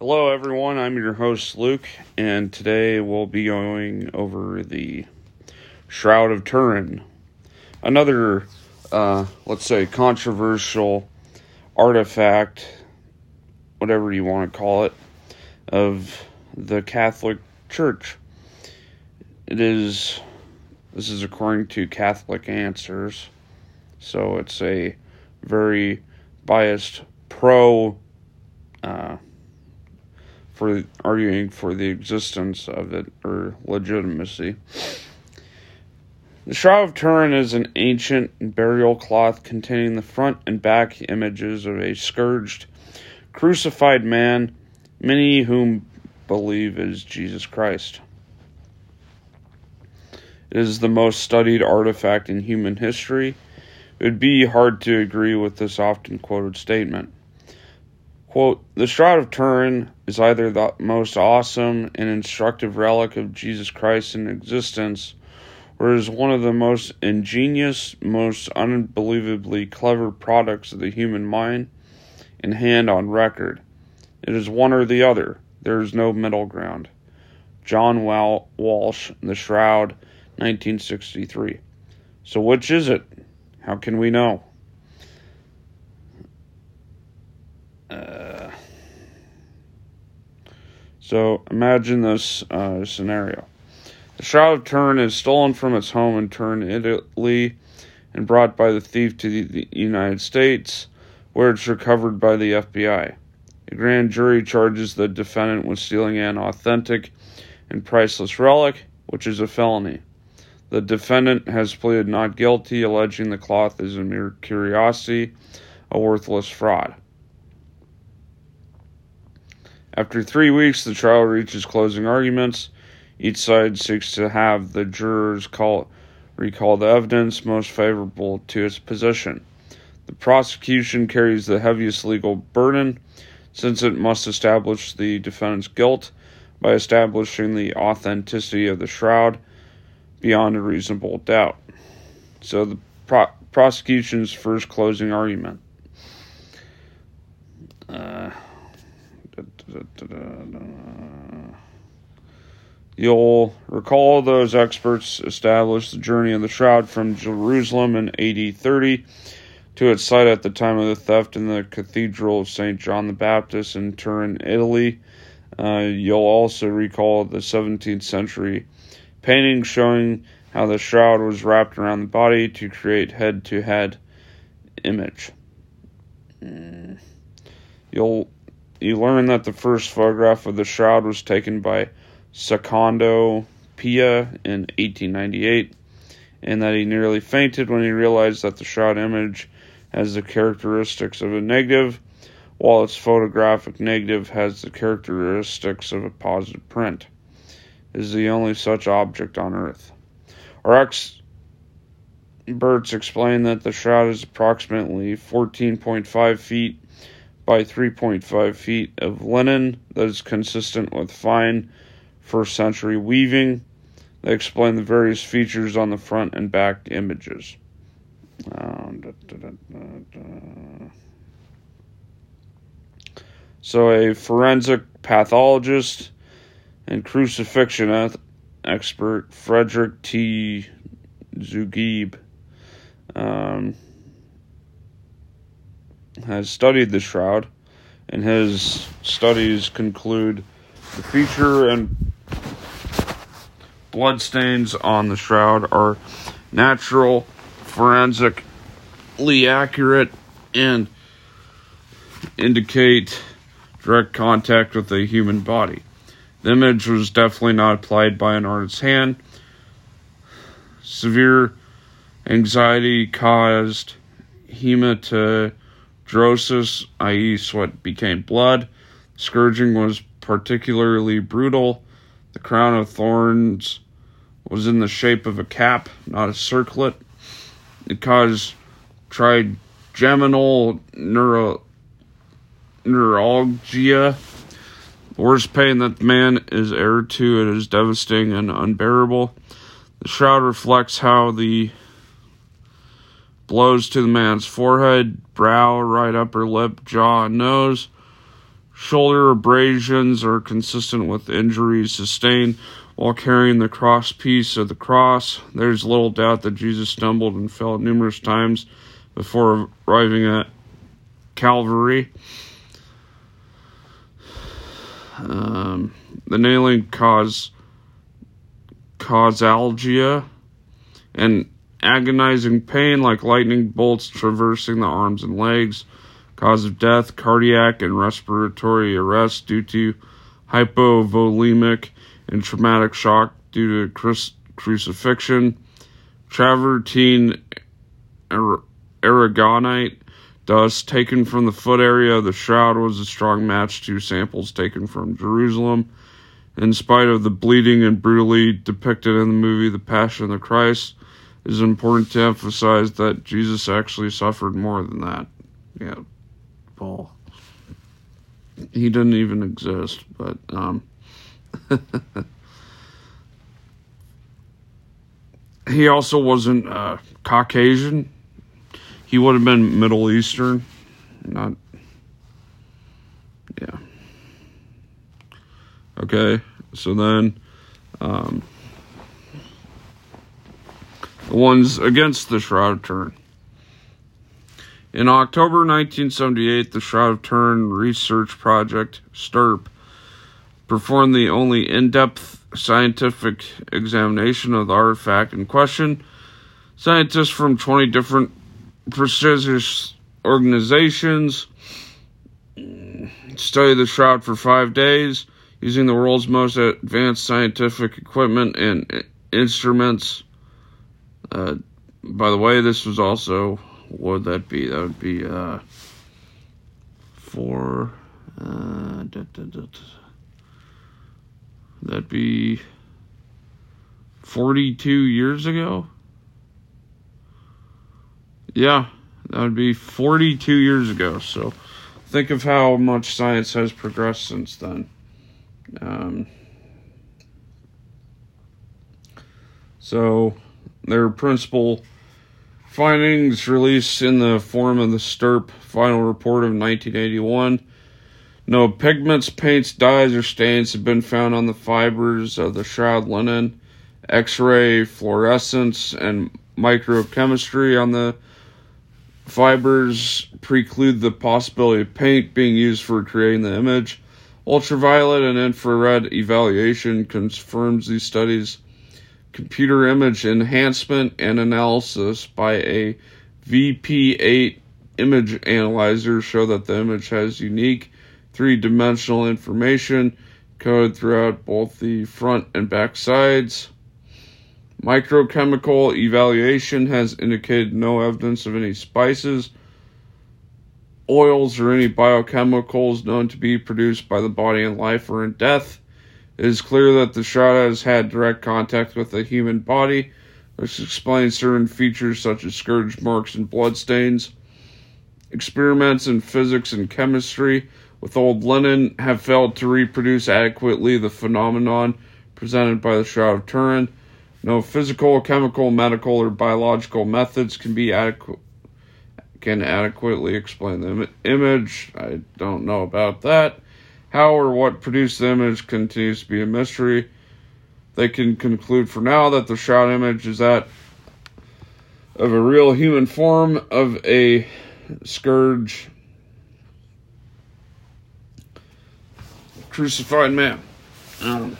Hello, everyone. I'm your host, Luke, and today we'll be going over the Shroud of Turin. Another, uh, let's say, controversial artifact, whatever you want to call it, of the Catholic Church. It is, this is according to Catholic Answers, so it's a very biased pro. Uh, for arguing for the existence of it or legitimacy. The Shroud of Turin is an ancient burial cloth containing the front and back images of a scourged, crucified man, many whom believe is Jesus Christ. It is the most studied artifact in human history. It would be hard to agree with this often quoted statement. Quote, the Shroud of Turin is either the most awesome and instructive relic of Jesus Christ in existence, or is one of the most ingenious, most unbelievably clever products of the human mind and hand on record. It is one or the other. There is no middle ground. John Walsh, The Shroud, 1963. So, which is it? How can we know? Uh, so imagine this uh, scenario. The Shroud of Turin is stolen from its home in Turin, Italy, and brought by the thief to the, the United States, where it's recovered by the FBI. A grand jury charges the defendant with stealing an authentic and priceless relic, which is a felony. The defendant has pleaded not guilty, alleging the cloth is a mere curiosity, a worthless fraud. After three weeks, the trial reaches closing arguments. Each side seeks to have the jurors call, recall the evidence most favorable to its position. The prosecution carries the heaviest legal burden since it must establish the defendant's guilt by establishing the authenticity of the shroud beyond a reasonable doubt. So, the pro- prosecution's first closing argument. Uh, You'll recall those experts established the journey of the shroud from Jerusalem in AD 30 to its site at the time of the theft in the Cathedral of St. John the Baptist in Turin, Italy. Uh, you'll also recall the 17th century painting showing how the shroud was wrapped around the body to create head to head image. Mm. You'll you learn that the first photograph of the shroud was taken by Secondo Pia in 1898, and that he nearly fainted when he realized that the shroud image has the characteristics of a negative, while its photographic negative has the characteristics of a positive print. Is the only such object on Earth. Our experts explain that the shroud is approximately 14.5 feet by 3.5 feet of linen that is consistent with fine first century weaving. They explain the various features on the front and back images. Um, da, da, da, so, a forensic pathologist and crucifixion expert, Frederick T. Zugibe, um, has studied the shroud, and his studies conclude the feature and bloodstains on the shroud are natural, forensically accurate, and indicate direct contact with a human body. The image was definitely not applied by an artist's hand. Severe anxiety caused hematidrosis, i.e., sweat became blood. Scourging was particularly brutal. The crown of thorns was in the shape of a cap, not a circlet. It caused trigeminal neuro, neuralgia. The worst pain that man is heir to, it is devastating and unbearable. The shroud reflects how the blows to the man's forehead, brow, right upper lip, jaw, and nose Shoulder abrasions are consistent with injuries sustained while carrying the cross piece of the cross. There's little doubt that Jesus stumbled and fell numerous times before arriving at Calvary. Um, the nailing caused causalgia and agonizing pain like lightning bolts traversing the arms and legs. Cause of death, cardiac and respiratory arrest due to hypovolemic and traumatic shock due to crucifixion. Travertine aragonite dust taken from the foot area of the shroud was a strong match to samples taken from Jerusalem. In spite of the bleeding and brutally depicted in the movie The Passion of the Christ, it is important to emphasize that Jesus actually suffered more than that. Yeah, Paul. He didn't even exist, but um he also wasn't uh, Caucasian. He would have been Middle Eastern, not. Yeah. Okay, so then, um, ones against the Shroud of Turin. In October 1978, the Shroud of Turin Research Project, STURP, performed the only in depth scientific examination of the artifact in question. Scientists from 20 different prestigious organizations studied the shroud for five days using the world's most advanced scientific equipment and instruments. Uh, by the way, this was also, what would that be? That would be uh, for. Uh, da, da, da, That'd be 42 years ago. Yeah, that would be 42 years ago. So think of how much science has progressed since then. Um, so their principal findings released in the form of the STURP final report of 1981 no pigments, paints, dyes, or stains have been found on the fibers of the shroud linen. X ray fluorescence and microchemistry on the fibers preclude the possibility of paint being used for creating the image. Ultraviolet and infrared evaluation confirms these studies. Computer image enhancement and analysis by a VP8 image analyzer show that the image has unique three dimensional information code throughout both the front and back sides. Microchemical evaluation has indicated no evidence of any spices, oils, or any biochemicals known to be produced by the body in life or in death. It is clear that the shroud has had direct contact with the human body, which explains certain features such as scourge marks and bloodstains. Experiments in physics and chemistry with old linen have failed to reproduce adequately the phenomenon presented by the Shroud of Turin. No physical, chemical, medical, or biological methods can be adequate can adequately explain the image. I don't know about that. How or what produced the image continues to be a mystery. They can conclude for now that the shroud image is that of a real human form of a scourge crucified man. Um,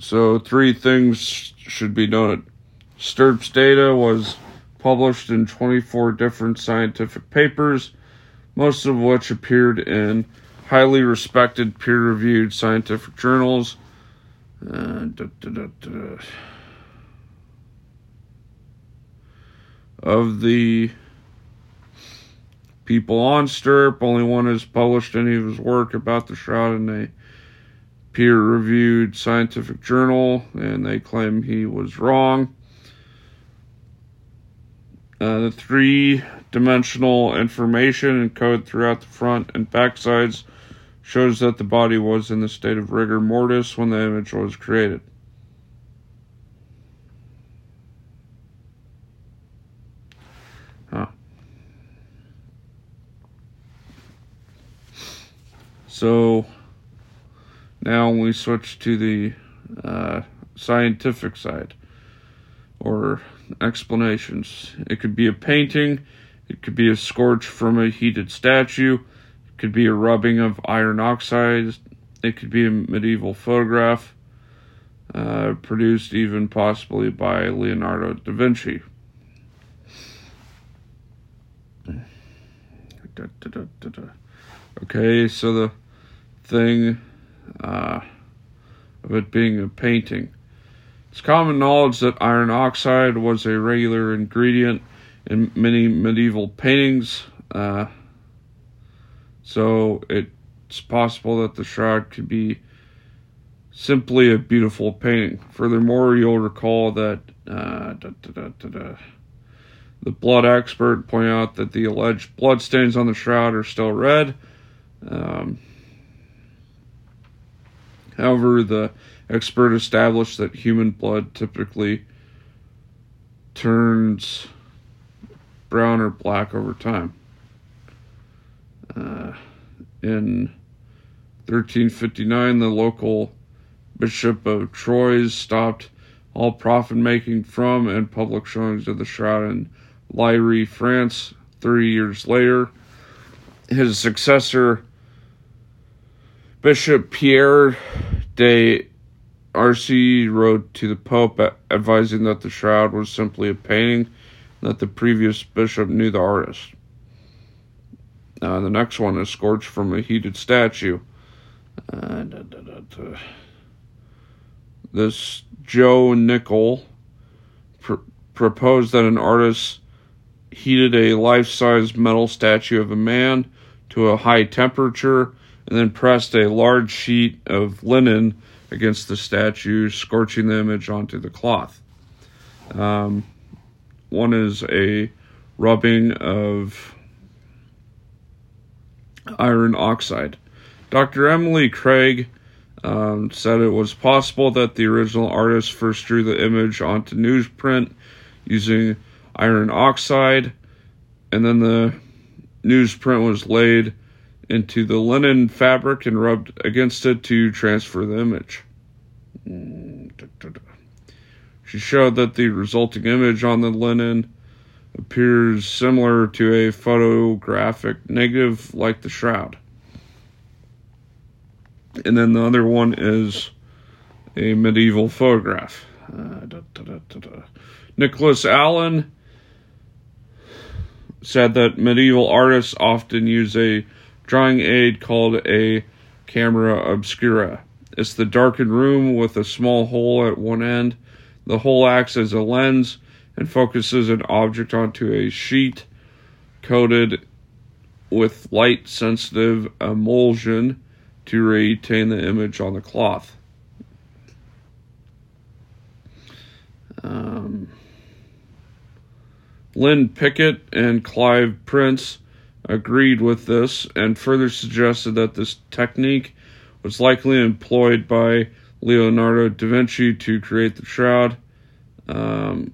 so, three things should be noted. STURP's data was published in 24 different scientific papers, most of which appeared in highly respected peer reviewed scientific journals. Uh, da, da, da, of the people on STURP. Only one has published any of his work about the shroud in a peer reviewed scientific journal, and they claim he was wrong. Uh, the three dimensional information and code throughout the front and back sides shows that the body was in the state of rigor mortis when the image was created. Huh. So now we switch to the uh, scientific side, or explanations. It could be a painting, it could be a scorch from a heated statue, it could be a rubbing of iron oxide, it could be a medieval photograph, uh, produced even possibly by Leonardo da Vinci. Okay, so the thing uh, of it being a painting. It's common knowledge that iron oxide was a regular ingredient in many medieval paintings, uh, so it's possible that the shroud could be simply a beautiful painting. Furthermore, you'll recall that uh, da, da, da, the blood expert pointed out that the alleged blood stains on the shroud are still red. Um, however, the expert established that human blood typically turns brown or black over time. Uh, in 1359, the local Bishop of Troyes stopped all profit making from and public showings of the shroud in Lirey, France. Three years later, his successor, Bishop Pierre de Arcy, wrote to the Pope advising that the shroud was simply a painting, that the previous bishop knew the artist. The next one is scorched from a heated statue. Uh, da, da, da, this Joe Nickell pr- proposed that an artist heated a life size metal statue of a man to a high temperature and then pressed a large sheet of linen against the statue, scorching the image onto the cloth. Um, one is a rubbing of iron oxide. Dr. Emily Craig um, said it was possible that the original artist first drew the image onto newsprint using iron oxide, and then the newsprint was laid into the linen fabric and rubbed against it to transfer the image. She showed that the resulting image on the linen appears similar to a photographic negative like the shroud and then the other one is a medieval photograph. Uh, da, da, da, Nicholas Allen said that medieval artists often use a drawing aid called a camera obscura. It's the darkened room with a small hole at one end. The hole acts as a lens and focuses an object onto a sheet coated with light sensitive emulsion to retain the image on the cloth. Um, Lynn Picknett and Clive Prince agreed with this and further suggested that this technique was likely employed by Leonardo da Vinci to create the shroud. Um,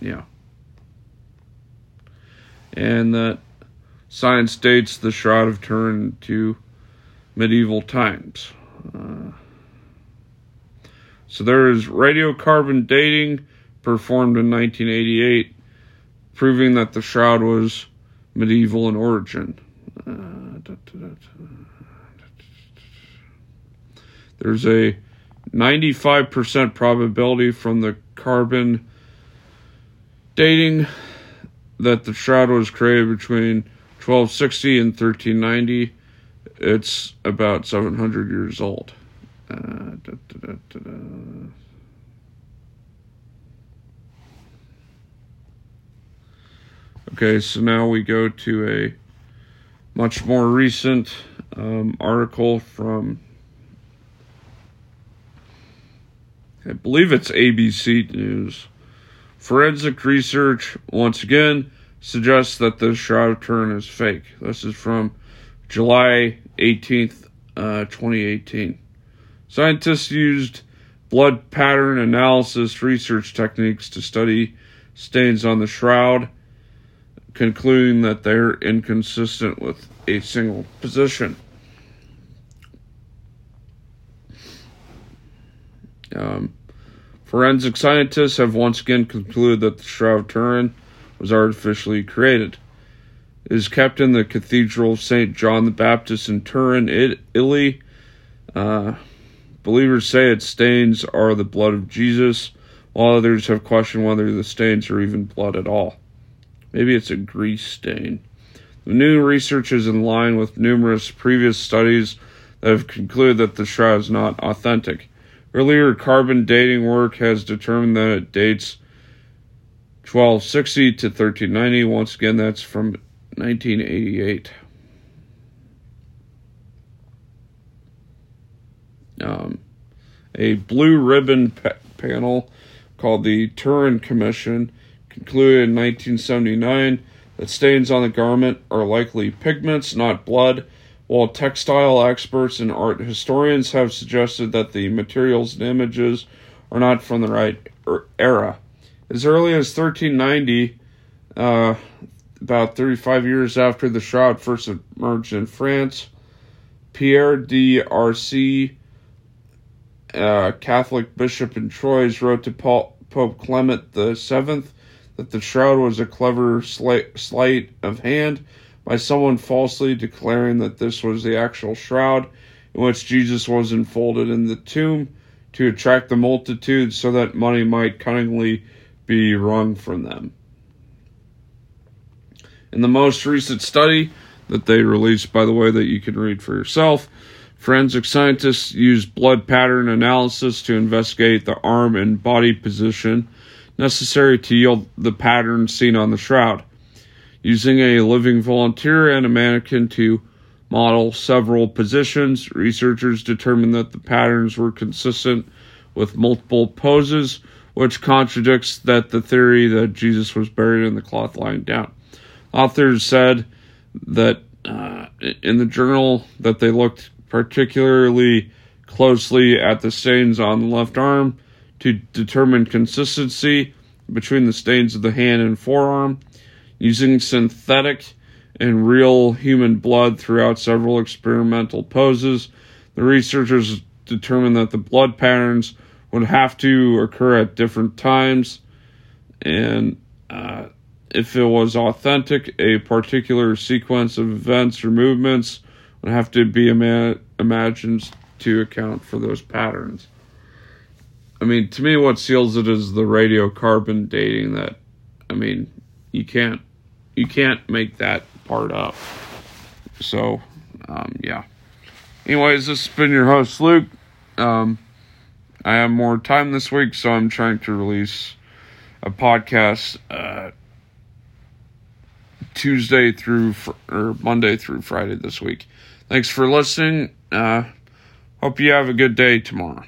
yeah and that science dates the Shroud of Turin to medieval times. Uh, so there is radiocarbon dating performed in 1988, proving that the shroud was medieval in origin. There's a 95% probability from the carbon dating that the shroud was created between 1260 and 1390. It's about 700 years old. Uh, da, da, da, okay, so now we go to a much more recent um, article from, I believe it's ABC News. Forensic research, once again, suggests that the Shroud of Turin is fake. This is from July 18th, uh, 2018. Scientists used blood pattern analysis research techniques to study stains on the shroud concluding that they're inconsistent with a single position. Um, forensic scientists have once again concluded that the Shroud of Turin was artificially created. It is kept in the Cathedral of St. John the Baptist in Turin, Italy. Uh, believers say its stains are the blood of Jesus, while others have questioned whether the stains are even blood at all. Maybe it's a grease stain. The new research is in line with numerous previous studies that have concluded that the shroud is not authentic. Earlier carbon dating work has determined that it dates 1260 to 1390. Once again, that's from 1988. Um, a blue ribbon pa- panel called the Turin Commission concluded in 1979 that stains on the garment are likely pigments, not blood, while textile experts and art historians have suggested that the materials and images are not from the right er, era. As early as 1390, uh, about 35 years after the shroud first emerged in France, Pierre de Arcis, uh, Catholic bishop in Troyes, wrote to Pope Clement VII that the shroud was a clever sleight of hand by someone falsely declaring that this was the actual shroud in which Jesus was enfolded in the tomb to attract the multitude so that money might cunningly be wrung from them. In the most recent study that they released, by the way, that you can read for yourself, forensic scientists used blood pattern analysis to investigate the arm and body position necessary to yield the pattern seen on the shroud. Using a living volunteer and a mannequin to model several positions, researchers determined that the patterns were consistent with multiple poses, which contradicts that the theory that Jesus was buried in the cloth lying down. Authors said that uh, in the journal that they looked particularly closely at the stains on the left arm to determine consistency between the stains of the hand and forearm, using synthetic and real human blood throughout several experimental poses. The researchers determined that the blood patterns would have to occur at different times, and uh, if it was authentic, a particular sequence of events or movements would have to be ima- imagined to account for those patterns. I mean, to me, what seals it is the radiocarbon dating. That, I mean, you can't, you can't make that part up. So, um, yeah. Anyways, this has been your host Luke. Um, I have more time this week, so I'm trying to release a podcast uh, Tuesday through fr- or Monday through Friday this week. Thanks for listening. Uh, hope you have a good day tomorrow.